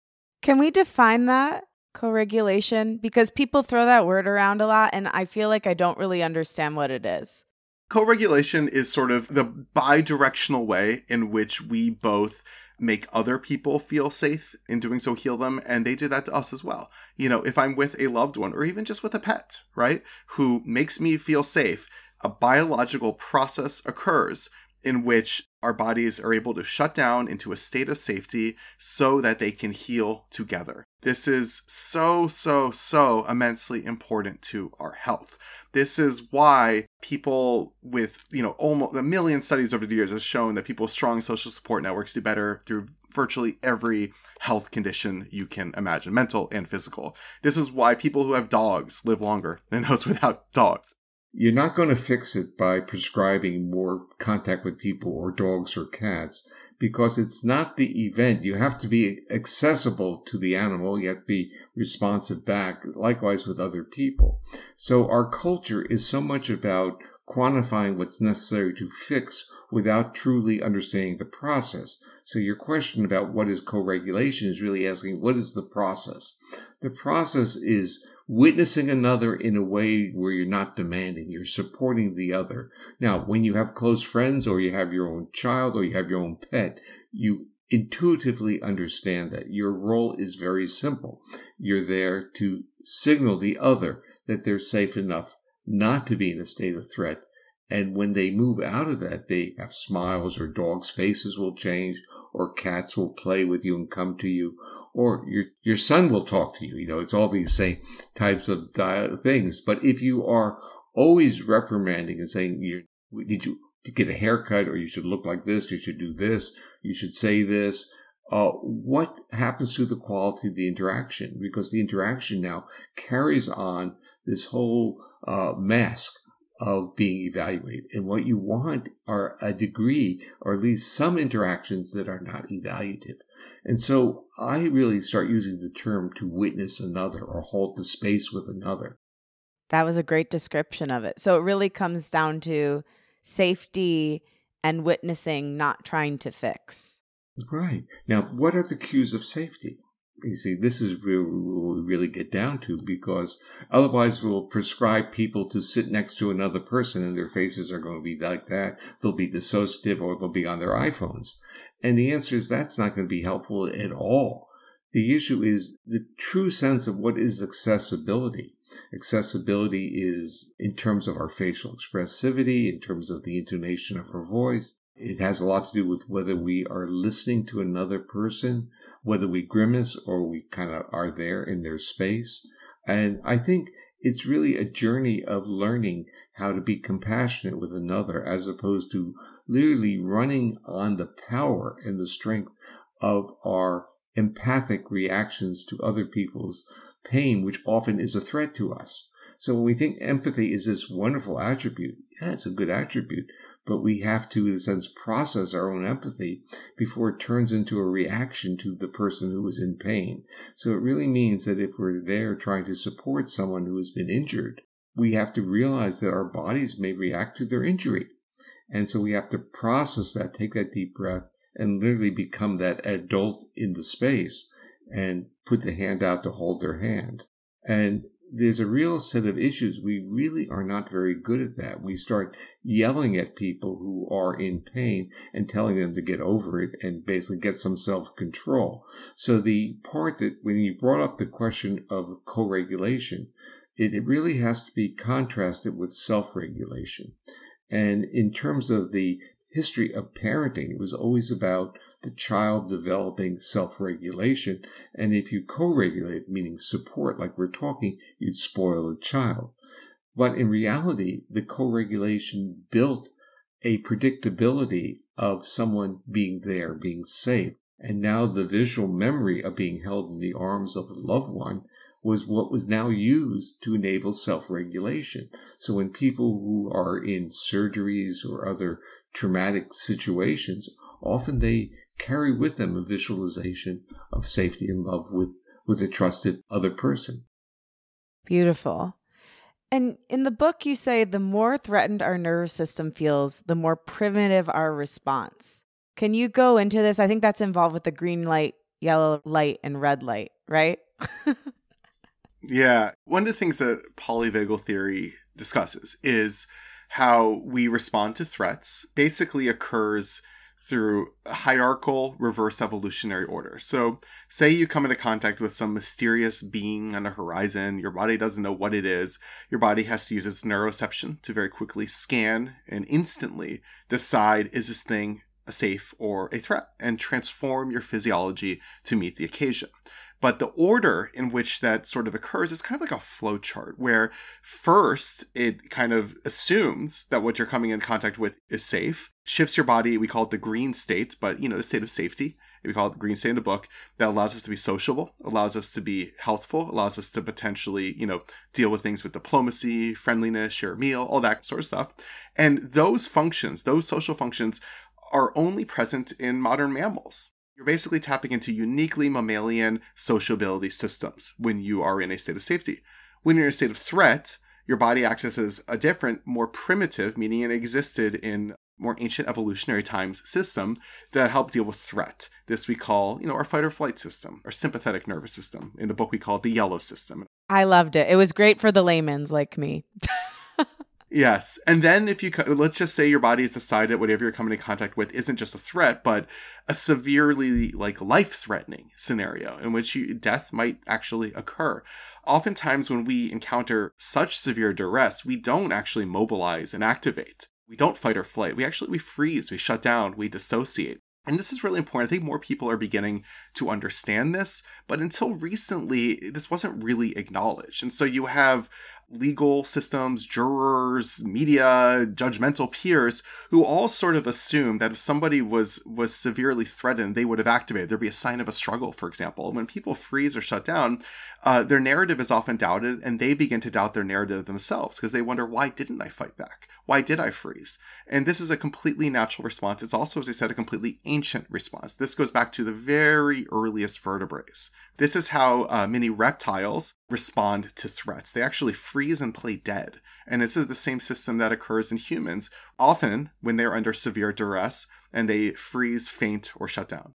Can we define that co-regulation because people throw that word around a lot and I feel like I don't really understand what it is. Co-regulation is sort of the bi-directional way in which we both make other people feel safe in doing so heal them and they do that to us as well you know if i'm with a loved one or even just with a pet right who makes me feel safe a biological process occurs in which our bodies are able to shut down into a state of safety so that they can heal together. This is so, so, so immensely important to our health. This is why people with, you know, almost a million studies over the years have shown that people with strong social support networks do better through virtually every health condition you can imagine, mental and physical. This is why people who have dogs live longer than those [LAUGHS] without dogs. You're not going to fix it by prescribing more contact with people or dogs or cats because it's not the event. You have to be accessible to the animal. You have to be responsive back, likewise with other people. So our culture is so much about quantifying what's necessary to fix without truly understanding the process. So your question about what is co-regulation is really asking what is the process? The process is witnessing another in a way where you're not demanding, you're supporting the other. Now, when you have close friends or you have your own child or you have your own pet, you intuitively understand that your role is very simple. You're there to signal the other that they're safe enough not to be in a state of threat. And when they move out of that, they have smiles or dogs' faces will change or cats will play with you and come to you or your your son will talk to you. You know, it's all these same types of things. But if you are always reprimanding and saying, "You did you get a haircut, or you should look like this, you should do this, you should say this," uh, what happens to the quality of the interaction? Because the interaction now carries on this whole uh, mask of being evaluated. And what you want are a degree or at least some interactions that are not evaluative. And so I really start using the term to witness another or hold the space with another. That was a great description of it. So it really comes down to safety and witnessing, not trying to fix. Right. Now, what are the cues of safety? You see, this is where we really get down to because otherwise we'll prescribe people to sit next to another person and their faces are going to be like that. They'll be dissociative or they'll be on their iPhones. And the answer is that's not going to be helpful at all. The issue is the true sense of what is accessibility. Accessibility is in terms of our facial expressivity, in terms of the intonation of our voice, it has a lot to do with whether we are listening to another person, whether we grimace or we kind of are there in their space. And I think it's really a journey of learning how to be compassionate with another as opposed to literally running on the power and the strength of our empathic reactions to other people's pain, which often is a threat to us. So when we think empathy is this wonderful attribute, yeah, it's a good attribute, but we have to, in a sense, process our own empathy before it turns into a reaction to the person who is in pain. So it really means that if we're there trying to support someone who has been injured, we have to realize that our bodies may react to their injury. And so we have to process that, take that deep breath, and literally become that adult in the space and put the hand out to hold their hand. And there's a real set of issues. We really are not very good at that. We start yelling at people who are in pain and telling them to get over it and basically get some self control. So the part that when you brought up the question of co-regulation, it, it really has to be contrasted with self-regulation. And in terms of the history of parenting. It was always about the child developing self regulation. And if you co regulate, meaning support, like we're talking, you'd spoil the child. But in reality, the co regulation built a predictability of someone being there, being safe. And now the visual memory of being held in the arms of a loved one was what was now used to enable self-regulation. So when people who are in surgeries or other traumatic situations, often they carry with them a visualization of safety and love with, with a trusted other person. Beautiful. And in the book, you say the more threatened our nervous system feels, the more primitive our response. Can you go into this? I think that's involved with the green light, yellow light, and red light, right? [LAUGHS] yeah. One of the things that polyvagal theory discusses is how we respond to threats basically occurs through hierarchical reverse evolutionary order. So, say you come into contact with some mysterious being on the horizon, your body doesn't know what it is, your body has to use its neuroception to very quickly scan and instantly decide is this thing a safe or a threat and transform your physiology to meet the occasion. But the order in which that sort of occurs is kind of like a flow chart where first it kind of assumes that what you're coming in contact with is safe, shifts your body, we call it the green state, but you know, the state of safety. We call it the green state in the book that allows us to be sociable, allows us to be healthful, allows us to potentially, you know, deal with things with diplomacy, friendliness, share a meal, all that sort of stuff. And those functions, those social functions, are only present in modern mammals. You're basically tapping into uniquely mammalian sociability systems when you are in a state of safety. When you're in a state of threat, your body accesses a different, more primitive, meaning it existed in more ancient evolutionary times system that help deal with threat. This we call, you know, our fight or flight system, our sympathetic nervous system. In the book, we call it the yellow system. I loved it. It was great for the layman's like me. Yes. And then if you, let's just say your body has decided whatever you're coming in contact with isn't just a threat, but a severely like life threatening scenario in which you, death might actually occur. Oftentimes when we encounter such severe duress, we don't actually mobilize and activate. We don't fight or flight. We actually, we freeze, we shut down, we dissociate. And this is really important. I think more people are beginning to understand this, but until recently, this wasn't really acknowledged. And so you have legal systems, jurors, media, judgmental peers who all sort of assume that if somebody was was severely threatened, they would have activated. There'd be a sign of a struggle, for example. When people freeze or shut down, uh, their narrative is often doubted, and they begin to doubt their narrative themselves because they wonder, why didn't I fight back? Why did I freeze? And this is a completely natural response. It's also, as I said, a completely ancient response. This goes back to the very earliest vertebrates. This is how uh, many reptiles respond to threats. They actually freeze and play dead. And this is the same system that occurs in humans, often when they're under severe duress and they freeze, faint, or shut down.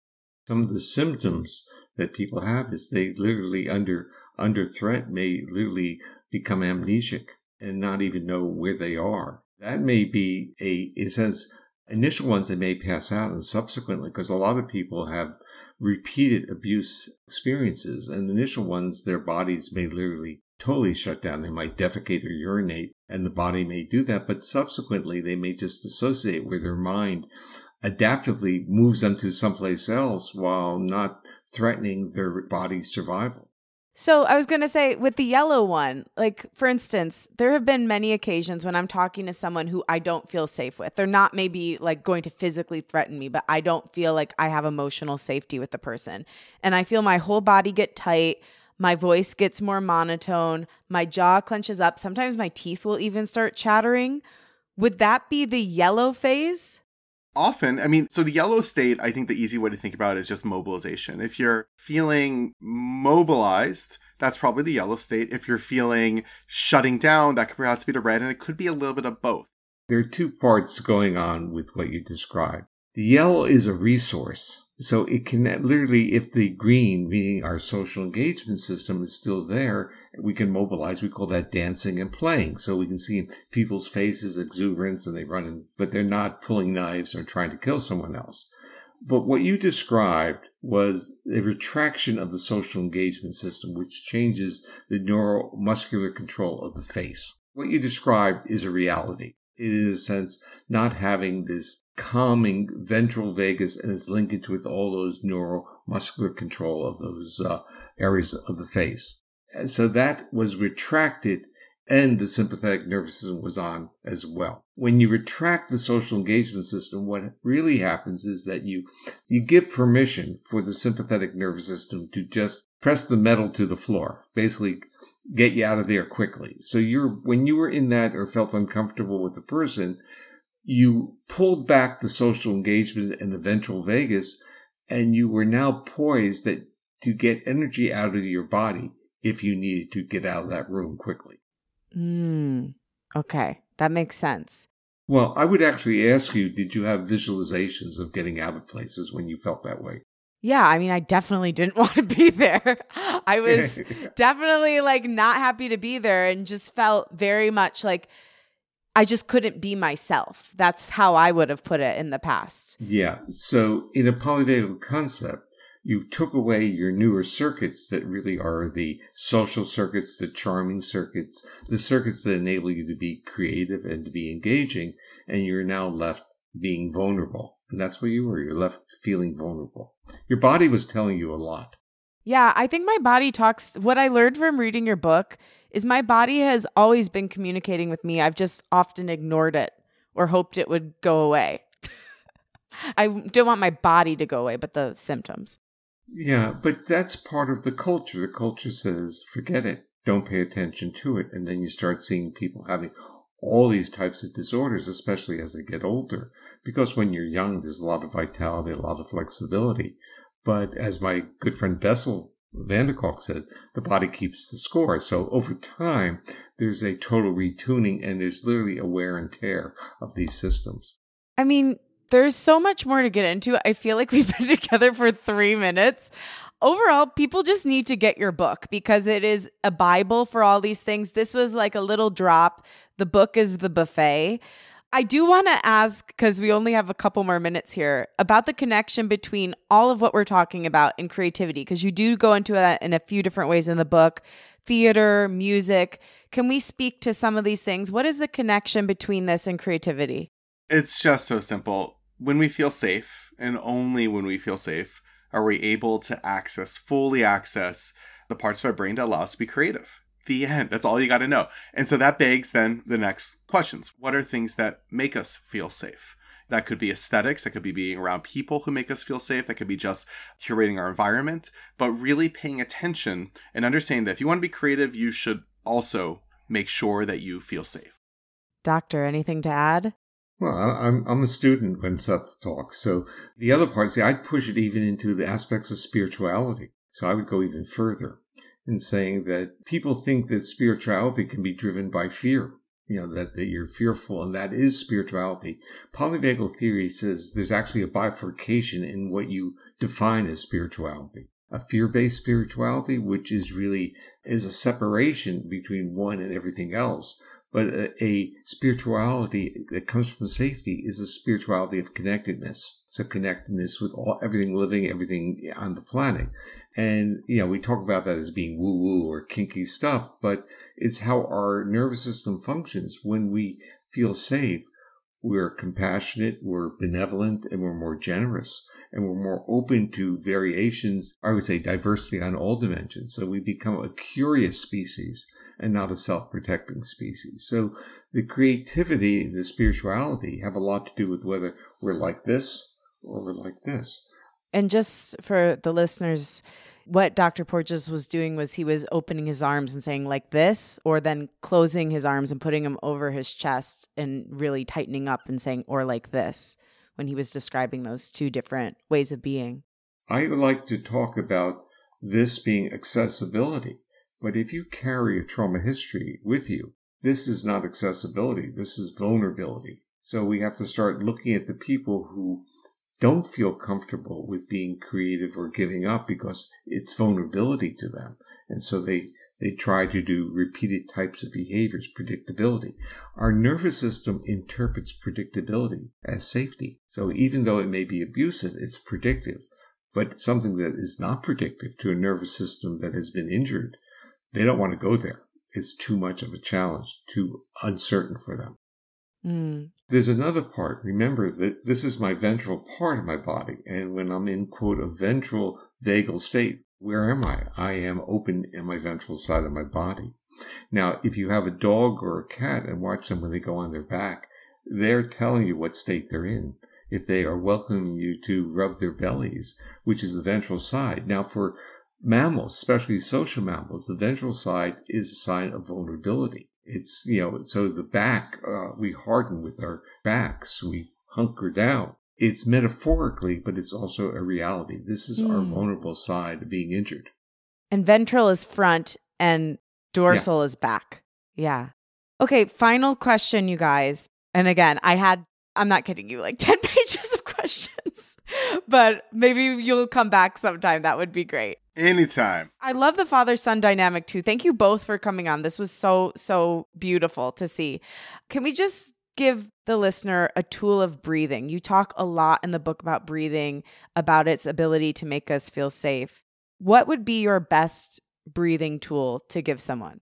Some of the symptoms that people have is they literally under under threat may literally become amnesic and not even know where they are that may be a, in a sense, initial ones they may pass out and subsequently, because a lot of people have repeated abuse experiences and initial ones, their bodies may literally totally shut down. They might defecate or urinate and the body may do that, but subsequently they may just dissociate where their mind adaptively moves them to someplace else while not threatening their body's survival. So I was going to say with the yellow one, like for instance, there have been many occasions when I'm talking to someone who I don't feel safe with. They're not maybe like going to physically threaten me, but I don't feel like I have emotional safety with the person. And I feel my whole body get tight. My voice gets more monotone. My jaw clenches up. Sometimes my teeth will even start chattering. Would that be the yellow phase? Often, I mean, so the yellow state, I think the easy way to think about it is just mobilization. If you're feeling mobilized, that's probably the yellow state. If you're feeling shutting down, that could perhaps be the red, and it could be a little bit of both. There are two parts going on with what you described. The yellow is a resource. So it can literally, if the green, meaning our social engagement system is still there, we can mobilize. We call that dancing and playing. So we can see people's faces exuberance and they run in, but they're not pulling knives or trying to kill someone else. But what you described was a retraction of the social engagement system, which changes the neuromuscular control of the face. What you described is a reality. In a sense, not having this calming ventral vagus and its linkage with all those neuromuscular control of those uh, areas of the face. And so that was retracted and the sympathetic nervous system was on as well. When you retract the social engagement system, what really happens is that you, you give permission for the sympathetic nervous system to just press the metal to the floor, basically get you out of there quickly. So you're, when you were in that or felt uncomfortable with the person, you pulled back the social engagement and the ventral vagus, and you were now poised that to get energy out of your body if you needed to get out of that room quickly. Mm, okay, that makes sense. Well, I would actually ask you did you have visualizations of getting out of places when you felt that way? Yeah, I mean, I definitely didn't [LAUGHS] want to be there. I was definitely like not happy to be there and just felt very much like I just couldn't be myself. That's how I would have put it in the past. Yeah. So in a polyvagal concept, you took away your newer circuits that really are the social circuits, the charming circuits, the circuits that enable you to be creative and to be engaging, and you're now left being vulnerable. And that's where you were. You're left feeling vulnerable. Your body was telling you a lot. Yeah, I think my body talks. What I learned from reading your book is my body has always been communicating with me. I've just often ignored it or hoped it would go away. [LAUGHS] I don't want my body to go away, but the symptoms. Yeah, but that's part of the culture. The culture says, forget it, don't pay attention to it. And then you start seeing people having all these types of disorders, especially as they get older. Because when you're young, there's a lot of vitality, a lot of flexibility. But as my good friend Bessel van der Kolk said, the body keeps the score. So over time, there's a total retuning and there's literally a wear and tear of these systems. I mean, there's so much more to get into. I feel like we've been [LAUGHS] together for three minutes. Overall, people just need to get your book because it is a Bible for all these things. This was like a little drop. The book is the buffet. I do want to ask, because we only have a couple more minutes here, about the connection between all of what we're talking about in creativity, because you do go into that in a few different ways in the book theater, music. Can we speak to some of these things? What is the connection between this and creativity? It's just so simple when we feel safe, and only when we feel safe, are we able to access, fully access the parts of our brain that allow us to be creative. The end. That's all you got to know. And so that begs then the next questions. What are things that make us feel safe? That could be aesthetics. That could be being around people who make us feel safe. That could be just curating our environment, but really paying attention and understanding that if you want to be creative, you should also make sure that you feel safe. Doctor, anything to add? Well, I'm I'm a student when Seth talks. So the other part, see, I'd push it even into the aspects of spirituality. So I would go even further in saying that people think that spirituality can be driven by fear. You know, that, that you're fearful, and that is spirituality. Polyvagal theory says there's actually a bifurcation in what you define as spirituality. A fear-based spirituality, which is really, is a separation between one and everything else but a, a, spirituality that comes from safety is a spirituality of connectedness. So connectedness with all, everything living, everything on the planet. And, you know, we talk about that as being woo woo or kinky stuff, but it's how our nervous system functions when we feel safe. We're compassionate, we're benevolent, and we're more generous, and we're more open to variations. I would say diversity on all dimensions. So we become a curious species and not a self-protecting species. So the creativity the spirituality have a lot to do with whether we're like this or we're like this. And just for the listeners, what Dr. Porges was doing was he was opening his arms and saying like this, or then closing his arms and putting them over his chest and really tightening up and saying, or like this, when he was describing those two different ways of being. I like to talk about this being accessibility. But if you carry a trauma history with you, this is not accessibility. This is vulnerability. So we have to start looking at the people who don't feel comfortable with being creative or giving up because it's vulnerability to them. And so they, they try to do repeated types of behaviors, predictability. Our nervous system interprets predictability as safety. So even though it may be abusive, it's predictive. But something that is not predictive to a nervous system that has been injured, they don't want to go there. It's too much of a challenge, too uncertain for them. Mm. There's another part. Remember that this is my ventral part of my body. And when I'm in, quote, a ventral vagal state, where am I? I am open in my ventral side of my body. Now, if you have a dog or a cat and watch them when they go on their back, they're telling you what state they're in. If they are welcoming you to rub their bellies, which is the ventral side. Now, for mammals, especially social mammals, the ventral side is a sign of vulnerability. It's, you know, so the back, uh, we harden with our backs, we hunker down. It's metaphorically, but it's also a reality. This is mm. our hmm. vulnerable side of being injured. And ventral is front and dorsal yeah. is back. Yeah. Okay, final question, you guys. And again, I had, I'm not kidding you, like [LAUGHS] 10 pages of questions, [LAUGHS] but maybe you'll come back sometime. That would be great. Anytime. I love the father son dynamic too. Thank you both for coming on. This was so, so beautiful to see. Can we just give the listener a tool of breathing? You talk a lot in the book about breathing, about its ability to make us feel safe. What would be your best breathing tool to give someone?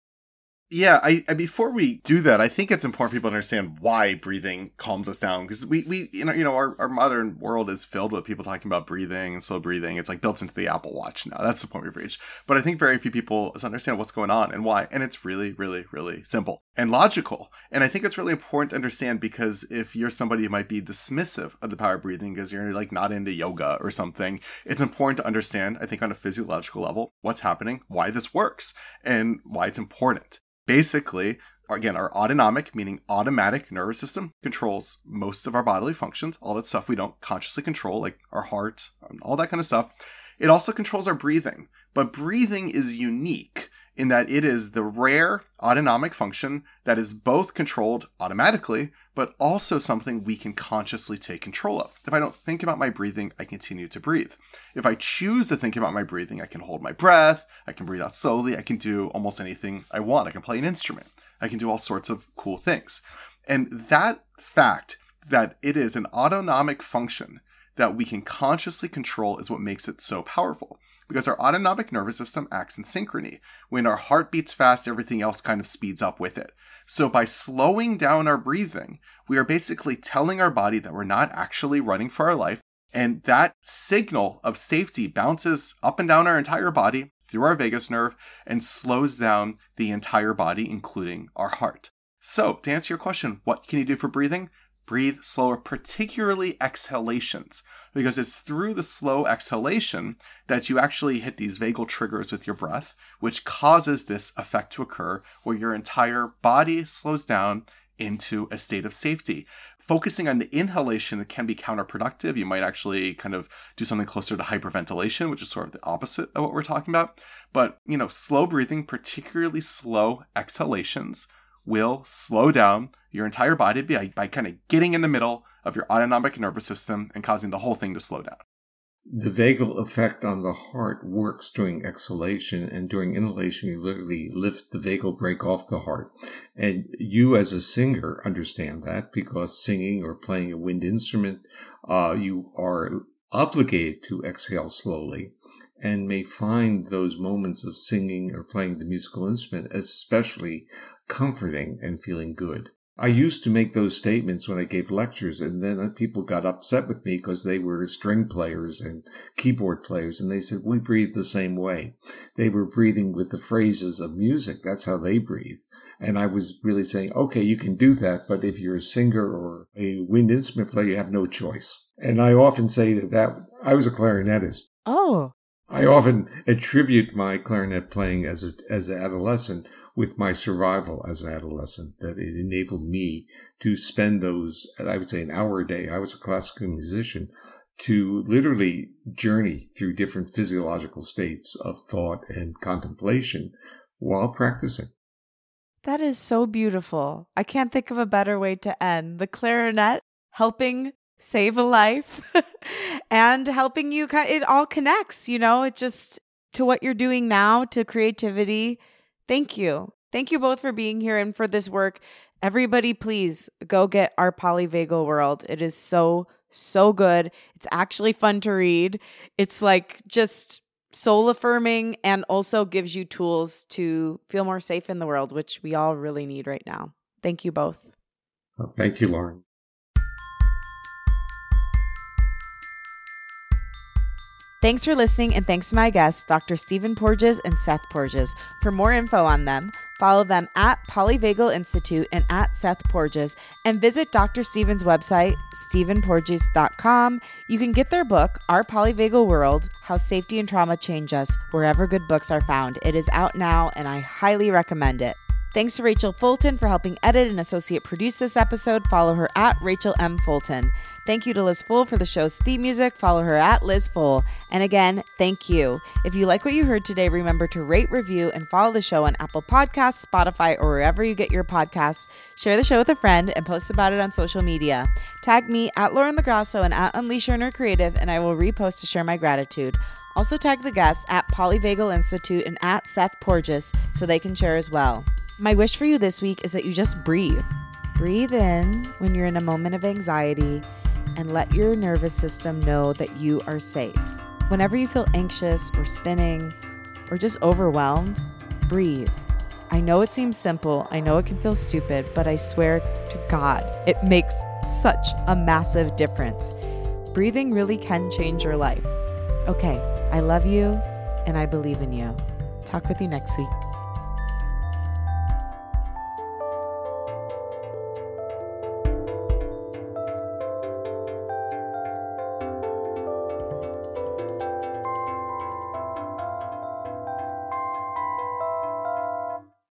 Yeah, I, I, before we do that, I think it's important people understand why breathing calms us down because we we you know you know our, our modern world is filled with people talking about breathing and slow breathing. It's like built into the Apple Watch now. That's the point we've reached. But I think very few people understand what's going on and why, and it's really really really simple and logical. And I think it's really important to understand because if you're somebody who might be dismissive of the power of breathing because you're like not into yoga or something, it's important to understand. I think on a physiological level what's happening, why this works, and why it's important basically again our autonomic meaning automatic nervous system controls most of our bodily functions all that stuff we don't consciously control like our heart all that kind of stuff. It also controls our breathing but breathing is unique in that it is the rare autonomic function that is both controlled automatically, but also something we can consciously take control of. If I don't think about my breathing, I continue to breathe. If I choose to think about my breathing, I can hold my breath, I can breathe out slowly, I can do almost anything I want. I can play an instrument, I can do all sorts of cool things. And that fact that it is an autonomic function that we can consciously control is what makes it so powerful because our autonomic nervous system acts in synchrony. When our heart beats fast, everything else kind of speeds up with it. So by slowing down our breathing, we are basically telling our body that we're not actually running for our life. And that signal of safety bounces up and down our entire body through our vagus nerve and slows down the entire body, including our heart. So, to answer your question, what can you do for breathing? Breathe slower, particularly exhalations because it's through the slow exhalation that you actually hit these vagal triggers with your breath, which causes this effect to occur where your entire body slows down into a state of safety. Focusing on the inhalation can be counterproductive. You might actually kind of do something closer to hyperventilation, which is sort of the opposite of what we're talking about. But, you know, slow breathing, particularly slow exhalations, will slow down your entire body by, by kind of getting in the middle of your autonomic nervous system and causing the whole thing to slow down. The vagal effect on the heart works during exhalation, and during inhalation, you literally lift the vagal brake off the heart. And you, as a singer, understand that because singing or playing a wind instrument, uh, you are obligated to exhale slowly and may find those moments of singing or playing the musical instrument especially comforting and feeling good. I used to make those statements when I gave lectures, and then uh, people got upset with me because they were string players and keyboard players, and they said, We breathe the same way. They were breathing with the phrases of music. That's how they breathe. And I was really saying, Okay, you can do that, but if you're a singer or a wind instrument player, you have no choice. And I often say that, that I was a clarinetist. Oh. I often attribute my clarinet playing as a, as an adolescent with my survival as an adolescent, that it enabled me to spend those, I would say an hour a day. I was a classical musician to literally journey through different physiological states of thought and contemplation while practicing. That is so beautiful. I can't think of a better way to end. The clarinet helping save a life [LAUGHS] and helping you it all connects, you know, it just to what you're doing now to creativity. Thank you. Thank you both for being here and for this work. Everybody please go get our polyvagal world. It is so so good. It's actually fun to read. It's like just soul affirming and also gives you tools to feel more safe in the world, which we all really need right now. Thank you both. Well, thank you, Lauren. Thanks for listening, and thanks to my guests, Dr. Stephen Porges and Seth Porges. For more info on them, follow them at Polyvagal Institute and at Seth Porges, and visit Dr. Stephen's website, stephenporges.com. You can get their book, Our Polyvagal World How Safety and Trauma Change Us, wherever good books are found. It is out now, and I highly recommend it. Thanks to Rachel Fulton for helping edit and associate produce this episode. Follow her at Rachel M. Fulton. Thank you to Liz Full for the show's theme music. Follow her at Liz Full. And again, thank you. If you like what you heard today, remember to rate, review, and follow the show on Apple Podcasts, Spotify, or wherever you get your podcasts. Share the show with a friend and post about it on social media. Tag me at Lauren LoGrasso and at Unleash Inner Creative, and I will repost to share my gratitude. Also tag the guests at Polyvagal Institute and at Seth Porges so they can share as well. My wish for you this week is that you just breathe. Breathe in when you're in a moment of anxiety and let your nervous system know that you are safe. Whenever you feel anxious or spinning or just overwhelmed, breathe. I know it seems simple, I know it can feel stupid, but I swear to God, it makes such a massive difference. Breathing really can change your life. Okay, I love you and I believe in you. Talk with you next week.